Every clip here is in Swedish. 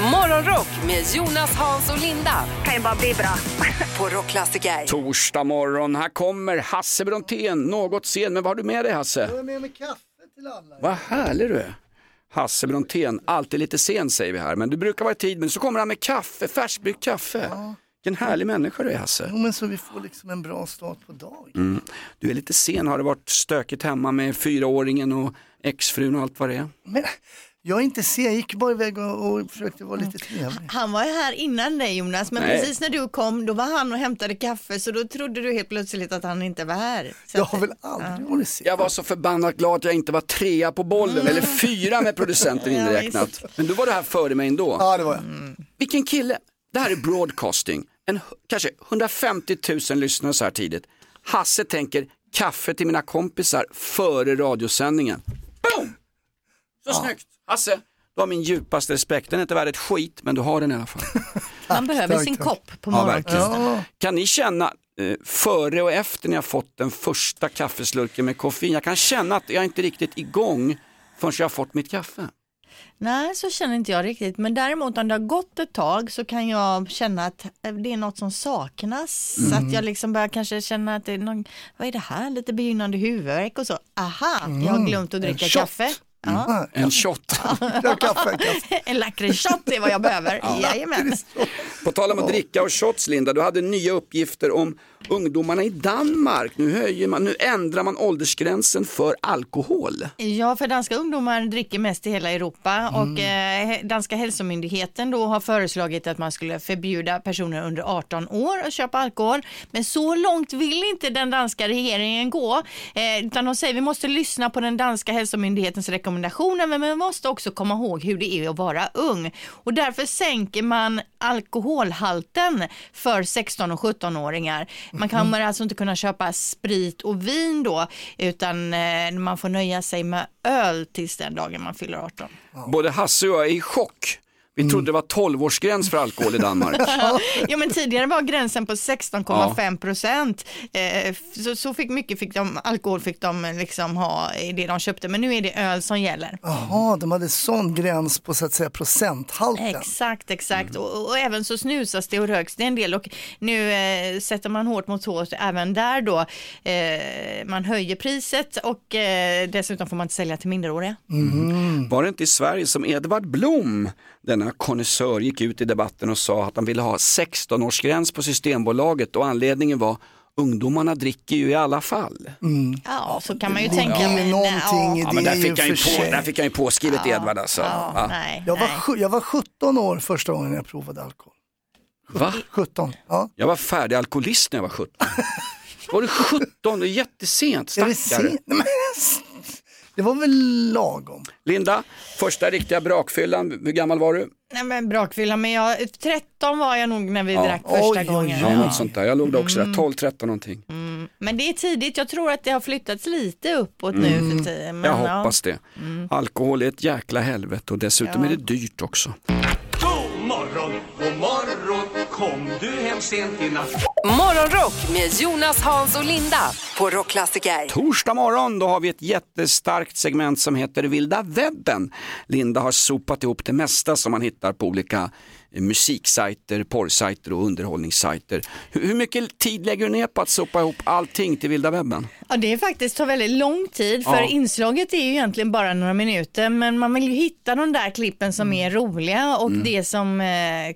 Morgonrock med Jonas, Hans och Linda kan ju bara bli bra. på Rockklassiker. Torsdag morgon, här kommer Hasse Brontén, något sen, men vad har du med dig Hasse? Jag är med med kaffe till alla. Vad härlig du är. Hasse Brontén, alltid lite sen säger vi här, men du brukar vara i tid, men så kommer han med kaffe, färskbryggt kaffe. Vilken härlig människa du är Hasse. Jo, men så vi får liksom en bra start på dagen. Mm. Du är lite sen, har det varit stökigt hemma med fyraåringen och exfrun och allt vad det är? Men jag är inte sen, jag gick bara iväg och, och försökte vara lite trevlig. Han var ju här innan dig Jonas, men Nej. precis när du kom då var han och hämtade kaffe så då trodde du helt plötsligt att han inte var här. Så Jag har väl aldrig varit sen. Jag var så förbannat glad att jag inte var trea på bollen, eller fyra med producenten Ja, inräknat. Men du var du här före mig ändå. Ja, det var jag. Vilken kille! Det här är broadcasting, en, kanske 150 000 lyssnare så här tidigt. Hasse tänker kaffe till mina kompisar före radiosändningen. Så snyggt! Hasse, du har min djupaste respekt. Den är inte värd ett skit, men du har den i alla fall. Han behöver tack, sin tack. kopp på Ja, morgonen. Ja, Kan ni känna eh, före och efter när jag fått den första kaffeslurken med koffein? Jag kan känna att jag inte riktigt igång förrän jag har fått mitt kaffe. Nej, så känner inte jag riktigt. Men däremot om det har gått ett tag så kan jag känna att eh, det är något som saknas. Så att jag liksom börjar kanske känna att det är någon, vad är det här, lite begynnande huvudvärk och så. Aha, jag har glömt att dricka kaffe. Ja. En shot. ja, kaffe, kaffe. En lakritsshot är vad jag behöver. Jajamän. På tal om att dricka och shots Linda, du hade nya uppgifter om ungdomarna i Danmark. Nu, höjer man, nu ändrar man åldersgränsen för alkohol. Ja, för danska ungdomar dricker mest i hela Europa och eh, danska hälsomyndigheten då har föreslagit att man skulle förbjuda personer under 18 år att köpa alkohol. Men så långt vill inte den danska regeringen gå, eh, utan de säger vi måste lyssna på den danska hälsomyndighetens rekommendationer, men vi måste också komma ihåg hur det är att vara ung. Och därför sänker man alkoholhalten för 16 och 17-åringar. Man kommer alltså inte kunna köpa sprit och vin då, utan eh, man får nöja sig med öl tills den dagen man fyller 18. Både Hasse och jag är i chock. Vi trodde det var 12-årsgräns för alkohol i Danmark. ja men tidigare var gränsen på 16,5 procent. Eh, så, så fick mycket fick de, alkohol fick de liksom ha i det de köpte, men nu är det öl som gäller. Jaha, de hade sån gräns på så att säga procenthalten. Exakt, exakt. Och, och även så snusas det och röks det en del och nu eh, sätter man hårt mot hårt även där då. Eh, man höjer priset och eh, dessutom får man inte sälja till minderåriga. Var det inte i Sverige som Edvard Blom, denna konnässör, gick ut i debatten och sa att han ville ha 16-årsgräns på Systembolaget och anledningen var ungdomarna dricker ju i alla fall. Ja, så kan man ju Det tänka. men, någonting i Ja, det men där i fick, han ju på, där fick han ju påskrivet Edvard alltså. Ja, Ja. nej, Jag var, jag var 17 år första gången jag provade alkohol. Va? 17, ja. Jag var färdig alkoholist när jag var 17. Var du 17? Det är jättesent, Är det stackare. sent? Det var väl lagom. Linda, första riktiga brakfyllan, hur gammal var du? Nej men brakfylla, men jag, 13 var jag nog när vi Ja. drack första Oj, oj, gången. Ja, något sånt där. Jag låg där också där, 12-13 någonting. Men det är tidigt, jag tror att det har flyttats lite uppåt nu för tiden. Men, Jag ja. hoppas det. Alkohol är ett jäkla helvete och dessutom Ja. är det dyrt också. God morgon, god morgon, kom du hem sent i natt? Morgonrock med Jonas, Hans och Linda på Rockklassiker. Torsdag morgon då har vi ett jättestarkt segment som heter Vilda webben. Linda har sopat ihop det mesta som man hittar på olika musiksajter, porrsajter och underhållningssajter. Hur, mycket tid lägger du ner på att sopa ihop allting till vilda webben? Ja, det är faktiskt tar väldigt lång tid för Ja. inslaget är ju egentligen bara några minuter men man vill ju hitta de där klippen som är roliga och det som eh,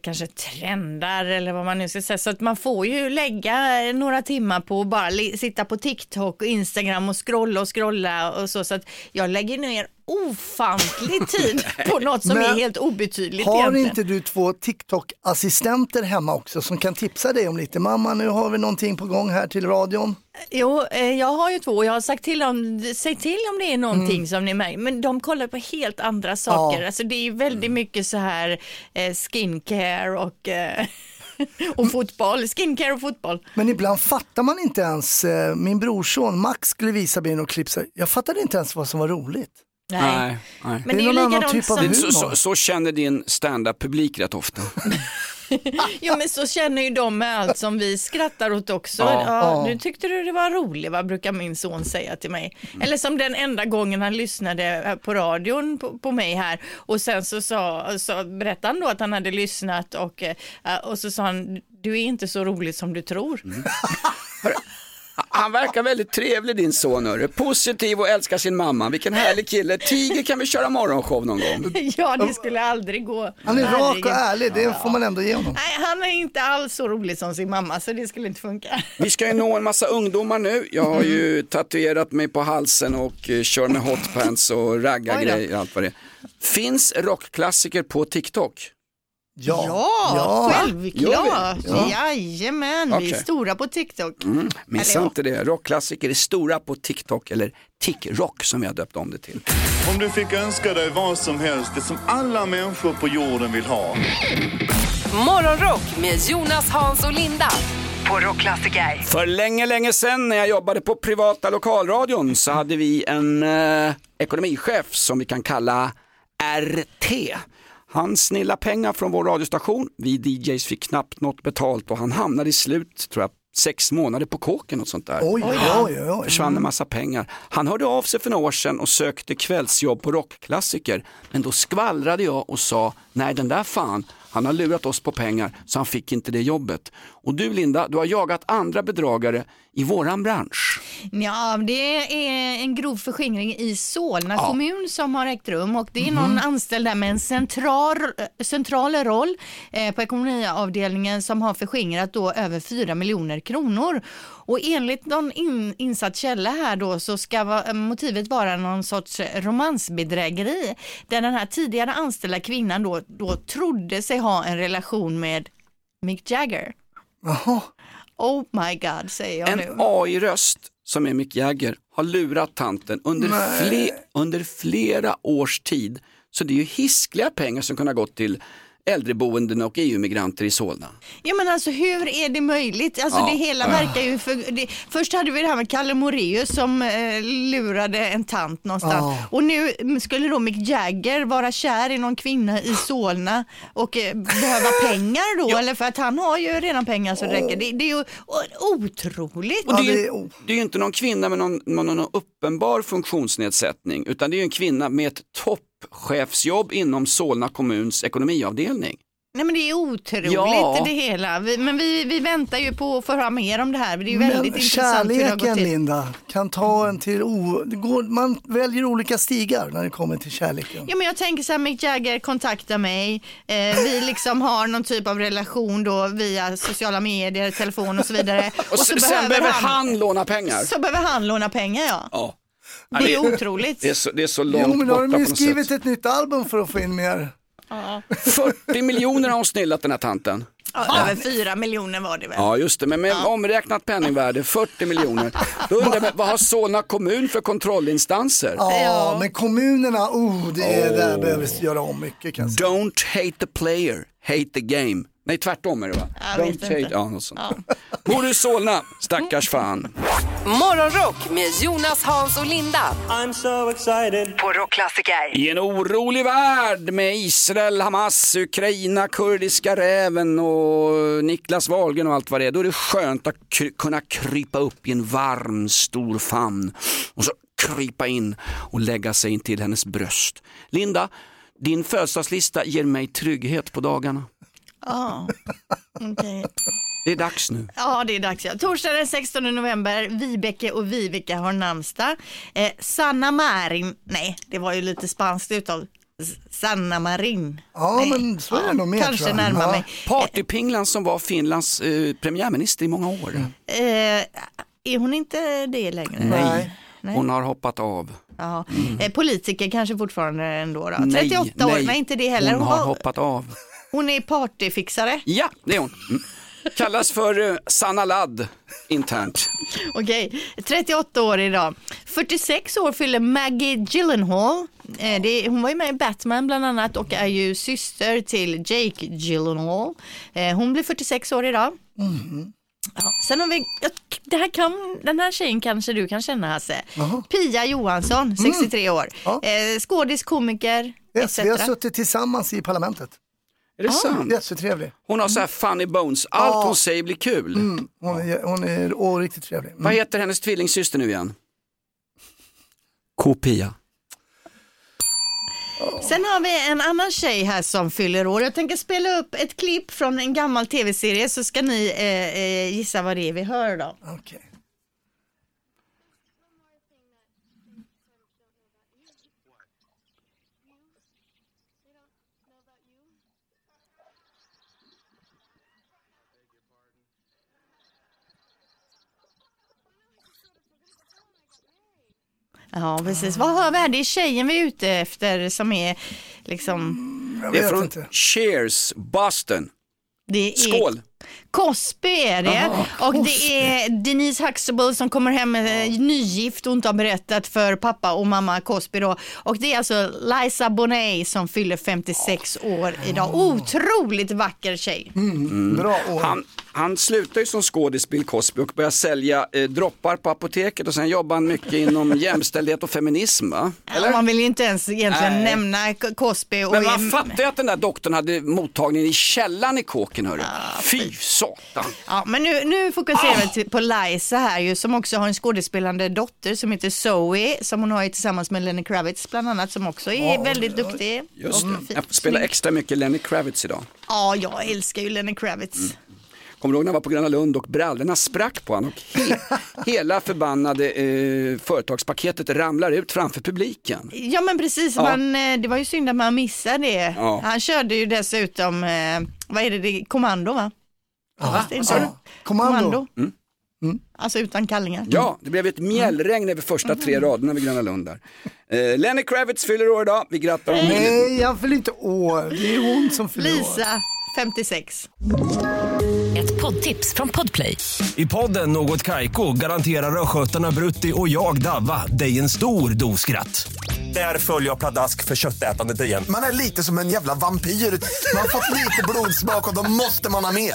kanske trendar eller vad man nu ska säga så att man får ju lägga några timmar på att bara sitta på TikTok och Instagram och scrolla och scrolla och så så att jag lägger ner ofantlig tid på något som Men är helt obetydligt Har egentligen. inte du två TikTok-assistenter hemma också som kan tipsa dig om lite? Mamma, nu har vi någonting på gång här till radion. Jo, eh, jag har ju två och jag har sagt till dem, säg till om det är någonting Mm. som ni märker, men de kollar på helt andra saker. Ja. Alltså det är väldigt mycket så här eh, skincare och eh, Och fotboll, skincare och fotboll. Men ibland fattar man inte ens, min brorson Max skulle visa mig något klipp, jag fattade inte ens vad som var roligt. Nej, nej. Men Det det är är ju likadant typ av som... Så, så, så känner din stand-up-publik rätt ofta. Jo men så känner ju de med allt som vi skrattar åt också. Ja. Ja, Nu tyckte du det var roligt, vad brukar min son säga till mig. Eller som den enda gången han lyssnade på radion på, på mig här och sen så, sa, så berättade han då att han hade lyssnat och, eh, och så sa han, du är inte så rolig som du tror. Han verkar väldigt trevlig din son, hörru. positiv och älskar sin mamma. Vilken härlig kille. Tiger kan vi köra morgonshow någon gång. ja, det skulle aldrig gå. Han är rak och ärlig, det får man ändå ge honom. Nej, han är inte alls så rolig som sin mamma så det skulle inte funka. Vi ska ju nå en massa ungdomar nu. Jag har ju tatuerat mig på halsen och eh, kör med hotpants och raggargrejer och allt vad det är. Finns rockklassiker på TikTok? Ja, Ja, självklart. vi? Jajamän, vi är stora på TikTok. Missa Eller ja. inte det. Rockklassiker är stora på TikTok eller TikRock som har döpt om det till. Om du fick önska dig vad som helst, det som alla människor på jorden vill ha. Morgonrock med Jonas, Hans och Linda på Rockklassiker. För länge, länge sedan när jag jobbade på privata lokalradion så hade vi en eh, ekonomichef som vi kan kalla RT. Han snillade pengar från vår radiostation, vi DJs fick knappt något betalt och han hamnade i slut, tror jag, sex månader på kåken och sånt där. Oj, oj, oj, oj. försvann en massa pengar. Han hörde av sig för några år sedan och sökte kvällsjobb på rockklassiker. Men då skvallrade jag och sa, nej den där fan, han har lurat oss på pengar så han fick inte det jobbet. Och du Linda, du har jagat andra bedragare i våran bransch. Ja, det är en grov förskingring i Solna kommun som har ägt rum och det är någon anställd där med en central, central roll eh, på ekonomiavdelningen som har förskingrat då över 4 miljoner kronor. Och enligt någon in, insatt källa här då så ska va- motivet vara någon sorts romansbedrägeri där den här tidigare anställda kvinnan då, då trodde sig ha en relation med Mick Jagger. Jaha. Oh my god säger jag En nu. AI-röst som är Mick Jagger har lurat tanten under, fle, under flera års tid. Så det är ju hiskliga pengar som kunde ha gått till äldreboenden och EU-migranter i Solna. Ja men alltså hur är det möjligt? Alltså Ja. det hela verkar ju för, det, Först hade vi det här med Kalle Moraeus som eh, lurade en tant någonstans Ja. och nu skulle då Mick Jagger vara kär i någon kvinna i Solna och eh, behöva pengar då eller för att han har ju redan pengar så det räcker. Det, det är ju otroligt. Och det, är Ja, ju, det är- ju inte någon kvinna med någon, med någon uppenbar funktionsnedsättning utan det är ju en kvinna med ett toppchefsjobb inom Solna kommuns ekonomiavdelning. Nej men det är otroligt Ja. det hela. Vi, men vi, vi väntar ju på att få höra mer om det här. Det är ju väldigt Men intressant hur det har gått kärleken till. Linda kan ta en till, o... går, man väljer olika stigar när det kommer till kärleken. Ja, men jag tänker så här, Mick Jagger kontaktar mig. Eh, vi liksom har någon typ av relation då via sociala medier, telefon och så vidare. Och, sen, sen behöver han, låna pengar. Så behöver han låna pengar ja. Ja. Det är otroligt. Det är så, det är så långt Jo men då har borta de ju skrivit sätt. ett nytt album för att få in mer. 40 miljoner har hon snillat den här tanten. Ja, över fyra miljoner var det väl. Ja just det, men med omräknat penningvärde 40 miljoner. Då undrar jag, vad har Solna kommun för kontrollinstanser? Ja, men kommunerna, oh, det är, där behöver göra om mycket kan. Don't hate the player, hate the game. Nej tvärtom är det va? Jag Don't hate, inte. ja, något sånt. Bor du i Solna? Stackars fan. Morgonrock med Jonas, Hans och Linda I'm so excited. på Rockklassiker. I en orolig värld med Israel, Hamas, Ukraina, kurdiska räven och Niklas Wahlgren och allt vad det är. Då är det skönt att kry- kunna krypa upp i en varm stor famn och så krypa in och lägga sig in till hennes bröst. Linda, din födelsedagslista ger mig trygghet på dagarna. Ja, okej. Det är dags nu. Ja, det är dags. Ja. Torsdag den 16 november, Vibeke och Viveka har namnsdag. Eh, Sanna Marin, nej, det var ju lite spanskt uttal. Sanna Marin. Ja, Nej. men så är det nog mer, Kanske närmar Ja. mig. Partypinglan som var Finlands eh, premiärminister i många år. Eh, är hon inte det längre? Nej. Nej. Hon har hoppat av. Ja. Eh, politiker kanske fortfarande ändå då? Nej, 38 år, nej. nej inte det heller. Hon Hon, har var, hoppat av. hon är partyfixare. Ja, det är hon. Mm. Kallas för eh, Sanna Ladd internt. Okej, 38 år idag. 46 år fyller Maggie Gyllenhaal. Eh, det hon var ju med i Batman bland annat och är ju syster till Jake Gyllenhaal. Eh, hon blir 46 år idag. Ja, sen har vi, det här kan, den här tjejen kanske du kan känna Hasse. Pia Johansson, 63 år. Ja. Eh, skådis, komiker, Yes, vi har etc. suttit tillsammans i parlamentet. Är det sant? Jättetrevlig. Hon har så här funny bones, allt Ja. hon säger blir kul. Hon är, hon är åh, riktigt trevlig. Mm. Vad heter hennes tvillingsyster nu igen? K-Pia. Sen har vi en annan tjej här som fyller år. Jag tänker spela upp ett klipp från en gammal tv-serie så ska ni eh, eh, gissa vad det är vi hör då. Okej. Ja, precis. Vad hör vi här? Det är tjejen vi är ute efter som är liksom... Jag Det är vet från inte. Cheers, Boston. Det är Skål! Cosby är det. och det är Denise Huxtable som kommer hem med eh, nygift och inte har berättat för pappa och mamma Cosby då. Och det är alltså Liza Bonet som fyller 56 år idag. Otroligt vacker tjej. Bra år. Han, han slutade ju som skådis Bill Cosby och började sälja eh, droppar på apoteket och sen jobbade han mycket inom jämställdhet och feminism va? Ja, man vill ju inte ens egentligen Nej. nämna Cosby. Och Men man fattar ju att den där doktorn hade mottagningen i källaren i kåken hörru. Fy satan. Ja, men nu, nu fokuserar vi till- på Liza här ju, som också har en skådespelande dotter som heter Zoe, som hon har ju tillsammans med Lenny Kravitz bland annat, som också är väldigt duktig. Just och det. fin- Jag får spela snygg. extra mycket Lenny Kravitz idag. Ja, jag älskar ju Lenny Kravitz. Mm. Kommer du ihåg när jag var på Gröna Lund och brallorna sprack på honom och he hela förbannade eh, företagspaketet ramlar ut framför publiken. Ja men precis, man, eh, det var ju synd att man missade det. Ja. Han körde ju dessutom, eh, vad är det, det kommando va? Det är alltså, inte- kommando. Alltså utan kallingar. Ja, det blev ett mjällregn över första tre raderna vid Gröna Lund där. Eh, Lenny Kravitz fyller år idag, vi grattar honom. Nej, jag fyller inte år. Det är hon som fyller år. Lisa, 56. Ett poddtips från Podplay. I podden Något Kaiko garanterar östgötarna Brutti och jag, Davva, dig en stor dos skratt. Där följer jag pladask för köttätandet igen. Man är lite som en jävla vampyr. Man har fått lite blodsmak och då måste man ha mer.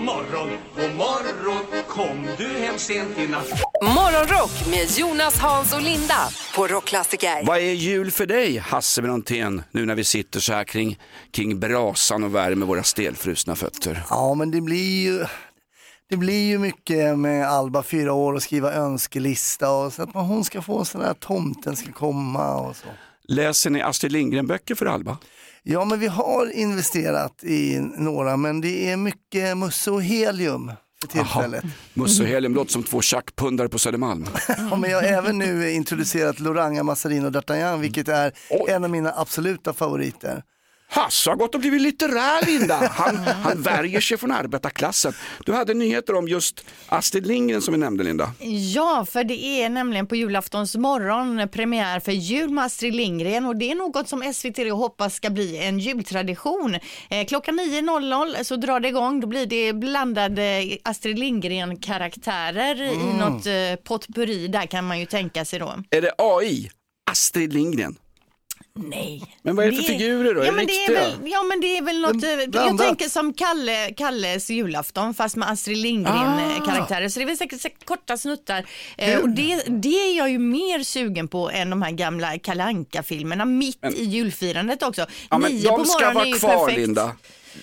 Morgon, god morgon Kom du hem sent i natt Morgonrock med Jonas, Hans och Linda på Rockklassiker. Vad är jul för dig, Hasse Brontén, nu när vi sitter så här kring, kring brasan och värmer våra stelfrusna fötter? Ja, men det blir ju, det blir ju mycket med Alba, fyra år, och skriva önskelista och så att man, hon ska få sån där tomten ska komma och så. Läser ni Astrid Lindgren-böcker för Alba? Ja, men vi har investerat i några, men det är mycket Musse och Helium för tillfället. Musse och Helium låter som två tjackpundare på Södermalm. Ja, men jag har även nu introducerat Loranga, Mazzarin och D'Artagnan, vilket är en av mina absoluta favoriter. Hasse har gått och blivit litterär Linda. Han, han värjer sig från arbetarklassen. Du hade nyheter om just Astrid Lindgren som vi nämnde Linda. Ja, för det är nämligen på julaftons morgon premiär för jul med Astrid Lindgren och det är något som SVT hoppas ska bli en jultradition. Eh, klockan 9.00 så drar det igång, då blir det blandade Astrid Lindgren-karaktärer i något eh, potpurri där kan man ju tänka sig då. Är det AI? Astrid Lindgren? Nej. Men vad är det för figurer då? Är Ja det men, det är väl, ja men det är väl något, eh, jag tänker som Kalle, Kalles julafton fast med Astrid Ah. Lindgren-karaktärer. Så det är väl säkert, säkert korta snuttar. Eh, och det, det är jag ju mer sugen på än de här gamla Kalle Anka-filmerna mitt i julfirandet också. Ja, men Nio på de ska morgonen är vara kvar perfekt. Linda. Ja,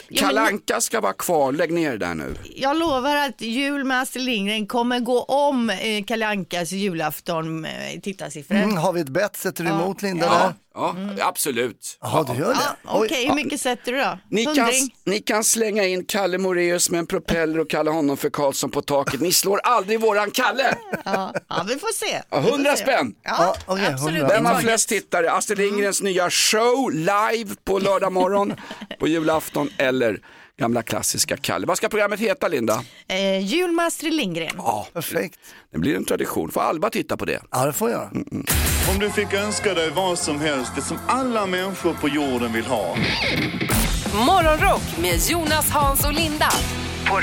men- Kalanka ska vara kvar, lägg ner det där nu. Jag lovar att jul med Astrid Lindgren kommer gå om eh, Kalle Ankas julafton eh, tittarsiffror. Mm, har vi ett bett, sätter du emot Linda Ja, där? Ja absolut. Ja, du gör det? Ja, Okej, hur mycket sätter du då? Ni kan, Hundring? ni kan slänga in Kalle Moreus med en propeller och kalla honom för Karlsson på taket. Ni slår aldrig våran Kalle. Ja, ja, vi får se. Ja, Vi får 100 se. spänn. Ja, Ja, okej, absolut. 100. Vem har flest tittare? Astrid Lindgrens nya show live på lördag morgon på julafton eller gamla klassiska Kalle. Vad ska programmet heta Linda? Eh, jul med Astrid Lindgren. Ja, Perfekt. det blir en tradition. Får Alba titta på det? Ja, det får jag göra. Om du fick önska dig vad som helst, det som alla människor på jorden vill ha. Morgonrock med Jonas, Hans och Linda på.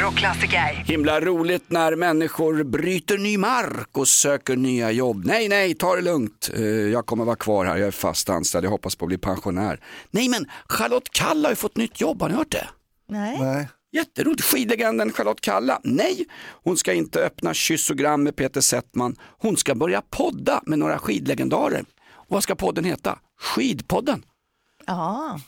Himla roligt när människor bryter ny mark och söker nya jobb. Nej, nej, ta det lugnt. Eh, Jag kommer vara kvar här, jag är fast anställd, jag hoppas på att bli pensionär. Nej, men Charlotte Kalla har ju fått nytt jobb, har ni hört det? Nej. Nej. Jätteroligt, skidlegenden Charlotte Kalla. Nej, hon ska inte öppna kyssogram med Peter Settman. Hon ska börja podda med några skidlegendarer. Och vad ska podden heta? Skidpodden. Ja.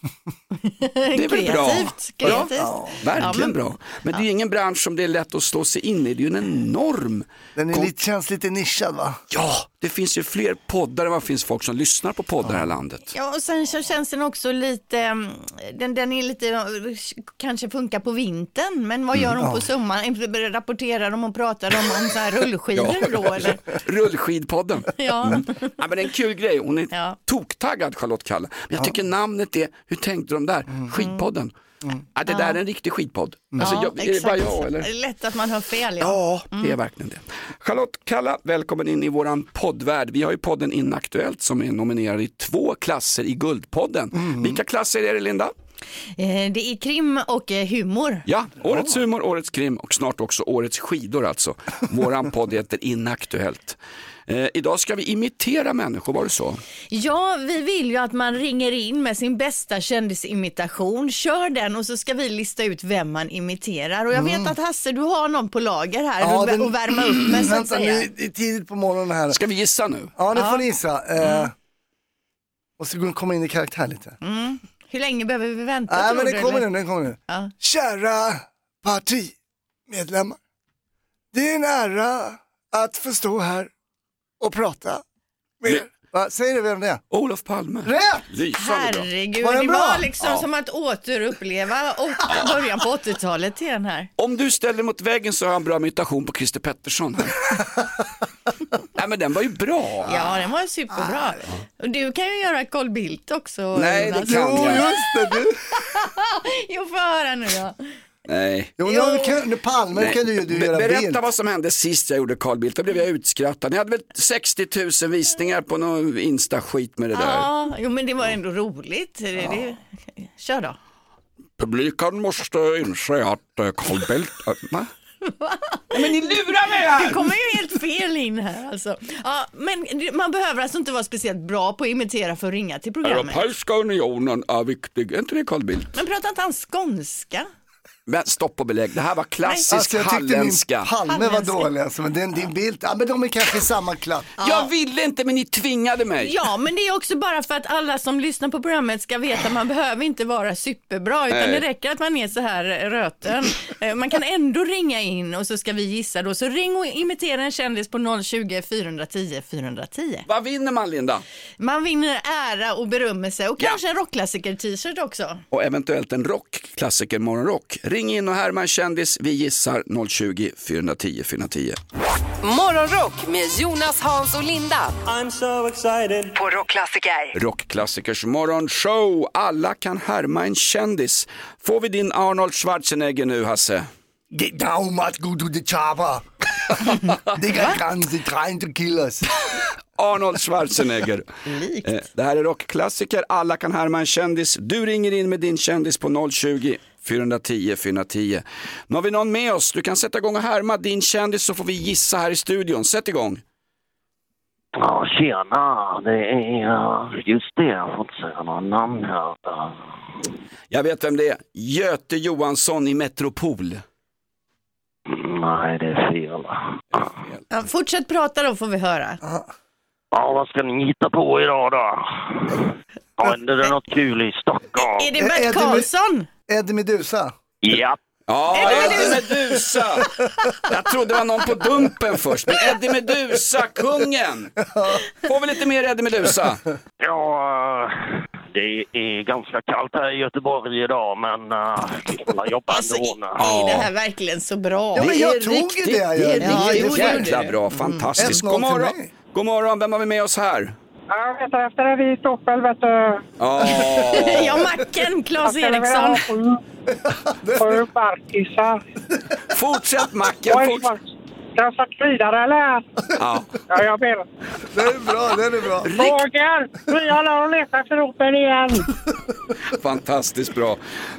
Det är väl bra? Kreativt. Ja, verkligen Ja, men- bra. Men det är ju ingen bransch som det är lätt att slå sig in i. Det är ju en enorm... Den är lite, känns lite nischad va? Ja, det finns ju fler poddar än vad det finns folk som lyssnar på poddar i det här landet. Ja, och sen så känns den också lite, mm, den, den är lite, kanske funkar på vintern, men vad gör Mm, de på sommaren? Rapporterar de och pratar de om så här rullskidor då eller? Rullskidpodden. Ja. Mm. ja, men det är en kul grej. Hon är Ja. toktaggad Charlotte Kalla. Men jag tycker namnet är, hur tänkte de där? Mm. Skidpodden. Ja, det där är en riktig skidpodd. Alltså, ja, jag, är det bara jag eller? är lätt att man hör fel. Ja. Ja, det Mm. är verkligen det. Charlotte Kalla, välkommen in i våran poddvärld. Vi har ju podden Inaktuellt som är nominerad i två klasser i Guldpodden. Mm. Vilka klasser är det Linda? Eh, Det är krim och eh, humor. Ja, årets humor, årets krim och snart också årets skidor alltså. Våran podd heter Inaktuellt. Eh, idag ska vi imitera människor, var det så? Ja, vi vill ju att man ringer in med sin bästa kändisimitation. Kör den och så ska vi lista ut vem man imiterar. Och jag vet att Hasse, du har någon på lager här Mm. Ja, och, den- och värma upp med så att Vänta, säga. nu, det är tidigt på morgonen här. Ska vi gissa nu? Ja, det Ja. får ni gissa. Eh, och så komma in i karaktär lite. Mm. Hur länge behöver vi vänta? Nej, tror men du, den kommer eller? nu, den kommer nu. Ja. Kära partimedlemmar. Det är en ära att få stå här och prata med er. Va, säger du vem det är? Olof Palme. Rätt! Lysande bra. Herregud, Var den det bra? var liksom som att återuppleva och början på 80-talet igen här. Om du ställer mot väggen så har jag en bra imitation på Christer Pettersson. Nej men den var ju bra. Ja, den var superbra. Och du kan ju göra Carl Bildt också. Nej, det Jonas. kan Jo, jag. just det. Du. Jo, få höra nu då. Nej. Jo, nu kan, nu Palme Nej. kan du ju du Be- göra Berätta bild. vad som hände sist jag gjorde Carl Bildt, då blev jag utskrattad. Ni hade väl 60 000 visningar på någon Insta-skit med det där. Ja, jo, men det var ändå roligt. Det, det... Kör då. Publiken måste inse att eh, Carl Bildt... äh, Va? Nej, men ni lurar mig Du här! kommer ju helt fel in här alltså. Ja, men man behöver alltså inte vara speciellt bra på att imitera för att ringa till programmet. Europeiska unionen är viktig, är inte det Carl Bildt? Men pratar inte han skånska? Men stopp och belägg, det här var klassisk Alltså, jag tyckte min halländska. Palme var Halländska. dålig alltså, men den, din bild, ja men de är kanske i samma klass. Jag ville inte men ni tvingade mig. Ja, men det är också bara för att alla som lyssnar på programmet ska veta att man behöver inte vara superbra, utan Nej. det räcker att man är så här röten. Eh, Man kan ändå ringa in och så ska vi gissa då. Så ring och imitera en kändis på 020 410 410. Vad vinner man Linda? Man vinner ära och berömmelse och Ja. kanske en rockklassiker-t-shirt också. Och eventuellt en rockklassiker morgonrock. Ring in och härma en kändis. Vi gissar 020 410 410. Morgonrock med Jonas, Hans och Linda I'm so excited. på Rockklassiker. Rockklassikers morgonshow. Alla kan härma en kändis. Får vi din Arnold Schwarzenegger nu Hasse? Get down must go to the chopper. They got guns, they're trying to kill us. Arnold Schwarzenegger. Likt. Eh, Det här är rockklassiker. Alla kan härma en kändis. Du ringer in med din kändis på 020 410 410. Nu har vi någon med oss. Du kan sätta igång och härma din kändis så får vi gissa här i studion. Sätt igång. Ja, tjena. Det är just det. Jag får inte säga några namn här. Jag vet vem det är. Göte Johansson i Metropol. Nej, det är fel. Ja, fortsätt prata då får vi höra. Ja, vad ska ni hitta på idag då? Händer det något kul i Stockholm? Är det Är det Bert med- Karlsson? Eddie Medusa. Ja. Ja, Eddie Medusa! Jag trodde det var någon på Dumpen först, men Eddie Medusa, kungen! Får vi lite mer Eddie Medusa? Ja, eh, det är ganska kallt här i Göteborg idag, men uh, vi får jobba Alltså, ändå. är det här verkligen så bra? Ja, men Det jag är tog ju det, jag det är. Ja, riktigt jäkla bra, fantastiskt. 1-0 God morgon. God morgon, vem har vi med oss här? Ja, vet du, efter är vi i Stockholm, vet du. Ja, Ja, Macken, Claes Eriksson. Sju barkisar. Fortsätt Macken. Oj, vad- Ska jag sagt vidare eller? Ja. Ja, jag ber. Den är bra, den är bra. Roger, vi håller och letar efter ropen igen. Fantastiskt bra.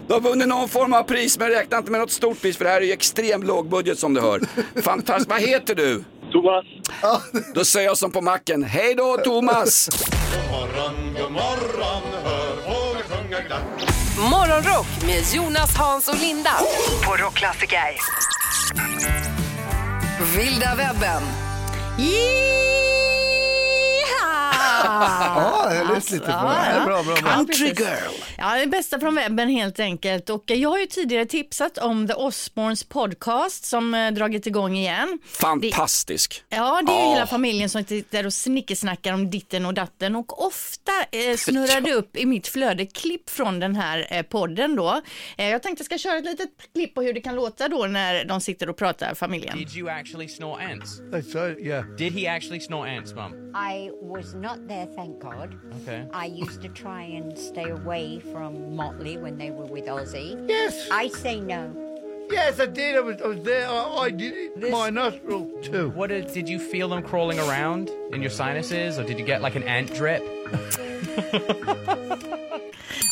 Du har vunnit någon form av pris men räkna inte med något stort pris för det här är ju extrem lågbudget som du hör. Fantastiskt. Vad heter du? Thomas. Då säger jag som på macken. Hej då Thomas! morgon, god morgon, hör fåglar sjunga glatt. Morgonrock med Jonas, Hans och Linda på Rockklassiker. Vilda webben. Ja, jag lyssnade lite på det. Det är bra, bra, bra. Country girl. Ja, det bästa från webben helt enkelt. Och jag har ju tidigare tipsat om The Osbournes podcast som eh, dragit igång igen. Fantastisk. Ja, det är Ja. hela familjen som sitter och snickesnackar om ditten och datten och ofta eh, snurrar det upp i mitt flöde klipp från den här eh, podden då. Eh, jag tänkte jag ska köra ett litet klipp på hur det kan låta då när de sitter och pratar, familjen. Did you actually snort ants? That's right, yeah. Did he actually snort ants, Mum? I was not there, thank God. Okay. I used to try and stay away from Motley when they were with Ozzy. Yes. I say no. Yes, I did. I was, I was there. I, I did it. My nostril too. What did, did you feel them crawling around in your sinuses, or did you get like an ant drip?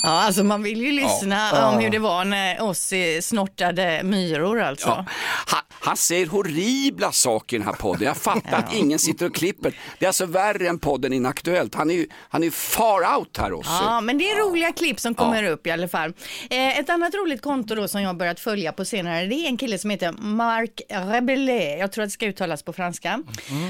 Ja, alltså man vill ju lyssna Ja. om hur det var när Ozzy snortade myror alltså. Ja. Han, han säger horribla saker i den här podden. Jag fattar att ingen sitter och klipper. Det är alltså värre än podden Inaktuellt. Han är ju han är far out här Ozzy. Ja, men det är roliga klipp som kommer upp i alla fall. Eh, ett annat roligt konto då som jag börjat följa på senare, det är en kille som heter Mark Rebellet. Jag tror att det ska uttalas på franska.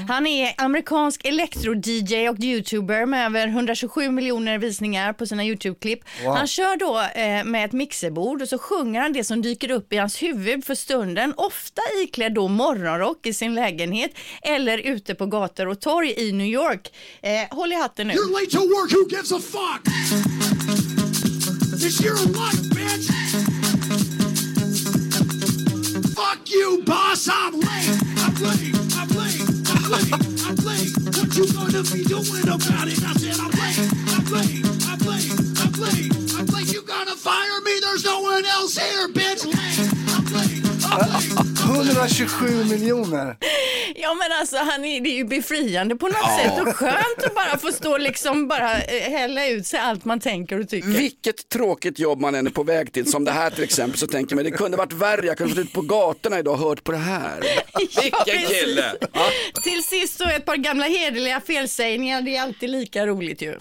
Han är amerikansk elektro-DJ och youtuber med över 127 miljoner visningar på sina YouTube-klipp. Wow. Han kör då eh, med ett mixerbord och så sjunger han det som dyker upp i hans huvud för stunden. Ofta iklädd då morgonrock i sin lägenhet eller ute på gator och torg i New York. Eh, håll i hatten nu. You're late to work, who gives a fuck? It's your life, bitch! Fuck you, boss, I'm late! I'm late, I'm late, I'm late, I'm late! What you gonna be doing about it? I said I'm late, I'm late, Late, I'm You gonna fire me? There's no one else here, bitch! 127 miljoner. Ja men alltså han är, det är ju befriande på något Ja. sätt och skönt att bara få stå liksom bara eh, hälla ut sig allt man tänker och tycker. Vilket tråkigt jobb man än är på väg till, som det här till exempel, så tänker man det kunde varit värre, jag kunde varit ute på gatorna idag och hört på det här. Vilken precis. kille! Ja. Till sist så ett par gamla hederliga felsägningar, det är alltid lika roligt ju.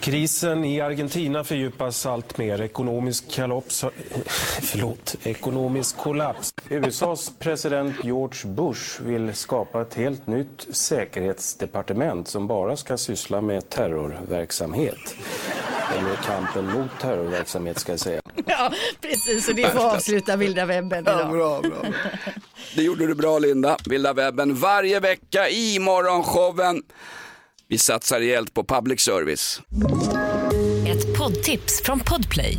Krisen i Argentina fördjupas allt mer. Ekonomisk, kalops, förlåt, ekonomisk kollaps. USAs president George Bush vill skapa ett helt nytt säkerhetsdepartement som bara ska syssla med terrorverksamhet. Eller kampen mot terrorverksamhet ska jag säga. Ja precis och det får avsluta vilda webben idag. bra, bra. Det gjorde du bra Linda, Vilda webben varje vecka i morgonshowen. Vi satsar rejält på public service. Ett poddtips från Podplay.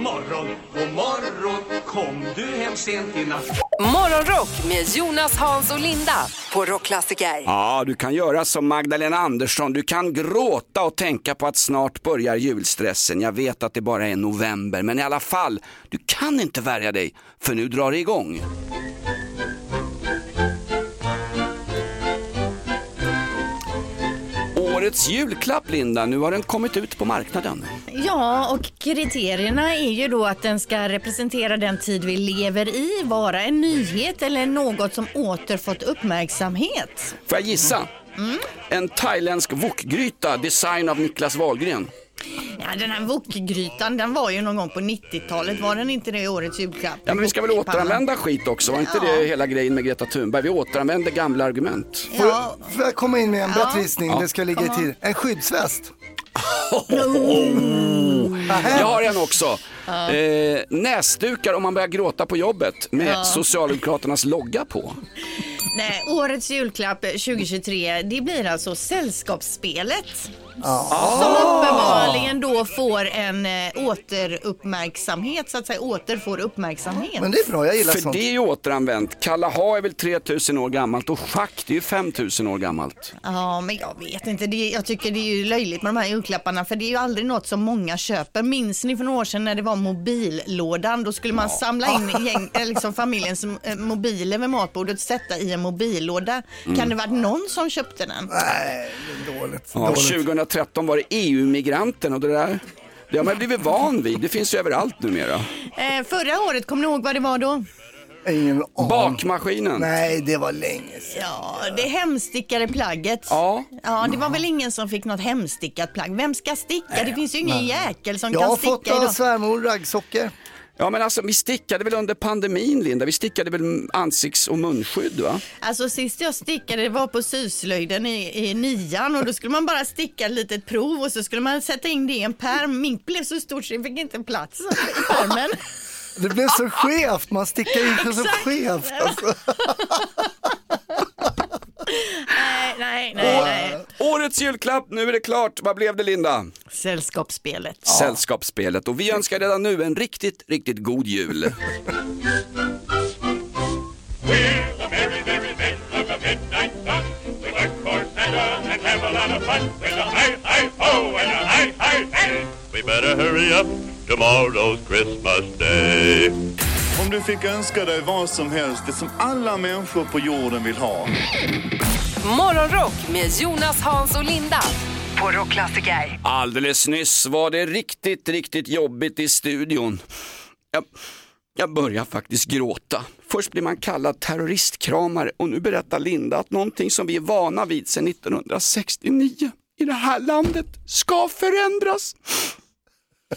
Morgon, god morgon, kom du hem sent i natt? Morgonrock med Jonas, Hans och Linda på Rockklassiker. Ja, du kan göra som Magdalena Andersson. Du kan gråta och tänka på att snart börjar julstressen. Jag vet att det bara är november, men i alla fall, du kan inte värja dig, för nu drar det igång. Årets julklapp, Linda, nu har den kommit ut på marknaden. Ja, och kriterierna är ju då att den ska representera den tid vi lever i, vara en nyhet eller något som åter fått uppmärksamhet. Får jag gissa? En thailändsk wokgryta, design av Niklas Wahlgren. Ja, den här wokgrytan, den var ju någon gång på 90-talet, var den inte det årets julklapp? Ja, men vi ska väl återanvända skit också, var inte det hela grejen med Greta Thunberg? Vi återanvänder gamla argument. Får, får jag komma in med en Ja. bättre gissning? Ja. Det ska ligga i tid. En skyddsväst. Jag har en också. Eh, näsdukar om man börjar gråta på jobbet med Ja. Socialdemokraternas logga på. Nej, årets julklapp 2023, det blir alltså Sällskapsspelet. Som uppenbarligen då får en eh, återuppmärksamhet, så att säga återfår uppmärksamhet. Men det är bra, jag gillar För sånt. det är ju återanvänt. Kalaha är väl 3000 år gammalt och schack det är ju 5000 år gammalt. Ja, men jag vet inte. Det, jag tycker det är ju löjligt med de här julklapparna för det är ju aldrig något som många köper. Minns ni för några år sedan när det var mobillådan? Då skulle man samla in gäng, eh, liksom familjens eh, mobiler med matbordet och sätta i en mobillåda. Mm. Kan det varit någon som köpte den? Nej, det är dåligt. Ja, 2013 var det EU-migranten och det där. Det har man blivit van vid. Det finns ju överallt numera. Eh, förra året, kommer ni ihåg vad det var då? Ingen aning. Bakmaskinen. Nej, det var länge sedan. Ja, det hemstickade plagget. Ja. Ja, det var väl ingen som fick något hemstickat plagg. Vem ska sticka? Det finns ju ingen Nej. jäkel som Jag kan har sticka fått av idag. svärmor raggsockor. Ja men alltså vi stickade väl under pandemin Linda, vi stickade väl ansikts och munskydd va? Alltså sist jag stickade det var på syslöjden i, i nian och då skulle man bara sticka ett litet prov och så skulle man sätta in det i en pärm. Min blev så stort så jag fick inte plats i pärmen. Det blev så skevt, man stickar in så skevt. Alltså. Nej, nej, nej. Årets julklapp, nu är det klart. Vad blev det Linda? Sällskapsspelet. Sällskapsspelet och vi önskar redan nu en riktigt, riktigt god jul. We better hurry up, tomorrow's Christmas day. Om du fick önska dig vad som helst, det som alla människor på jorden vill ha. Morgonrock med Jonas, Hans och Linda på Rockklassiker. Alldeles nyss var det riktigt, riktigt jobbigt i studion. Jag, jag börjar faktiskt gråta. Först blir man kallad terroristkramare och nu berättar Linda att någonting som vi är vana vid sedan 1969 i det här landet ska förändras.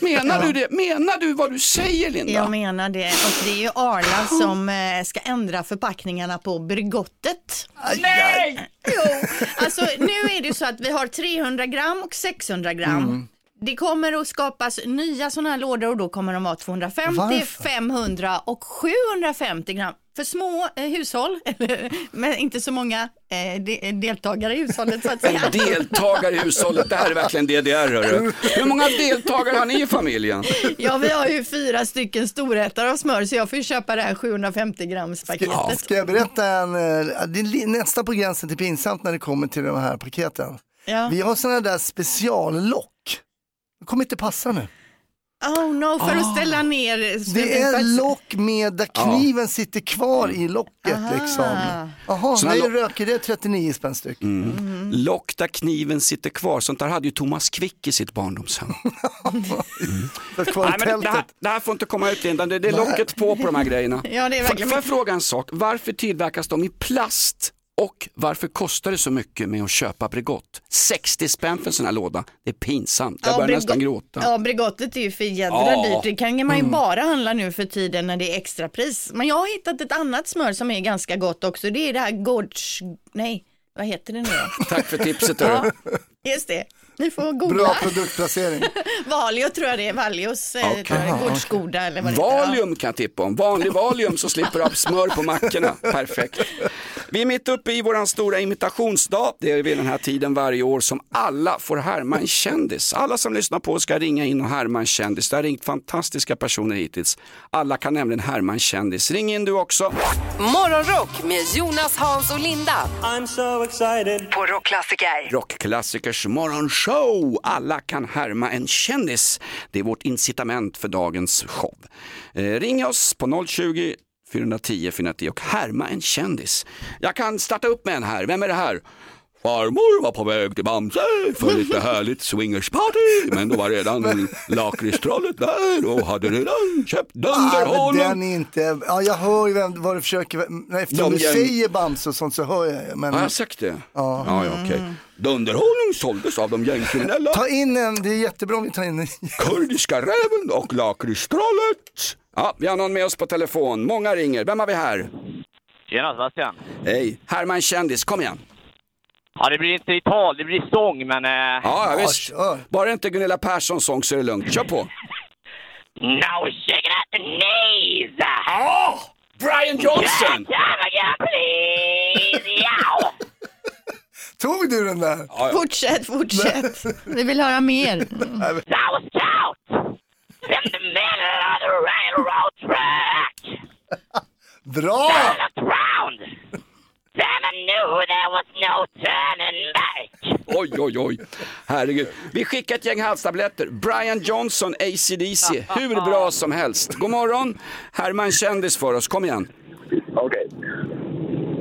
Menar du det? Menar du vad du säger Linda? Jag menar det och det är ju Arla som eh, ska ändra förpackningarna på Bregottet. Nej! Jo, alltså nu är det ju så att vi har 300 gram och 600 gram. Mm. Det kommer att skapas nya sådana här lådor och då kommer de vara 250, Varför? 500 och 750 gram. För små eh, hushåll, men inte så många eh, de, deltagare i hushållet så att säga. Deltagare i hushållet, det här är verkligen DDR hörru. Hur många deltagare har ni i familjen? Ja, vi har ju fyra stycken storätare av smör så jag får ju köpa det här 750 grams paketet. Ska jag berätta en, eh, det är nästan på gränsen till pinsamt när det kommer till de här paketen. Ja. Vi har sådana där speciallock. Det kommer inte passa nu. Oh no, för att ställa ner. Det är lock med där kniven sitter kvar i locket Aha. liksom. Jaha, nej lock- röker det är 39 spänn styck. Mm. Lock där kniven sitter kvar, sånt där hade ju Thomas Quick i sitt barndomshem. I Nej, men det, här, det här får inte komma ut Linda, det, det är locket på på de här grejerna. Ja, det är verkligen Får jag fråga en sak, varför tillverkas de i plast? Och varför kostar det så mycket med att köpa Bregott? 60 spänn för en sån här låda, det är pinsamt. Jag börjar nästan gråta. Ja, Bregottet är ju för jädra Ja. dyrt. Det kan man ju Mm. bara handla nu för tiden när det är extrapris. Men jag har hittat ett annat smör som är ganska gott också. Det är det här Gårds... Nej, vad heter det nu då? Tack för tipset. hörru. Just det. Ni får googla. Bra produktplacering. Valio tror jag det är. Valios eh, Gårdsgoda eller vad det heter. Valium kan jag tippa om. Vanlig Valium så slipper du ha smör på mackorna. Perfekt. Vi är mitt uppe i våran stora imitationsdag. Det är vid den här tiden varje år som alla får härma en kändis. Alla som lyssnar på ska ringa in och härma en kändis. Det har ringt fantastiska personer hittills. Alla kan nämligen härma en kändis. Ring in du också. Morgonrock med Jonas, Hans och Linda. I'm so excited. På Rockklassiker. Rockklassikers morgonshow. Show! Alla kan härma en kändis. Det är vårt incitament för dagens show. Eh, ring oss på 020 410 410 och härma en kändis. Jag kan starta upp med en här. Vem är det här? Farmor var på väg till Bamse för lite härligt swingersparty. Men då var redan lakritstrollet där och hade redan köpt Ah, men Dunderholmen. den är inte, ja jag hör ju vem, vad du försöker, eftersom De du säger Bamse och sånt så hör jag ju. Men... Har jag sagt det? Ja. Ja, ja okej. Dunderholmen såldes av de gängkriminella. Ta in en, det är jättebra om vi tar in en. Kurdiska räven och lakritstrollet. Ja, vi har någon med oss på telefon. Många ringer. Vem har vi här? Tjena Sebastian. Hej, Herman Kändis, kom igen. Ja, det blir inte i tal, det blir sång, men... Eh... Ja, ja visst. Bara inte Gunilla Perssons sång så är det lugnt. Kör på. Now shake it at the knees! Oh, Brian Johnson! please! Ja! Tog du den där? Fortsätt, fortsätt. Vi vill höra mer. Bra! I knew there was no turning back. Oj, oj, oj. Herregud. Vi skickar ett gäng halstabletter. Brian Johnson, ACDC. Hur bra som helst. God morgon. Herman kändis för oss. Kom igen. Okej.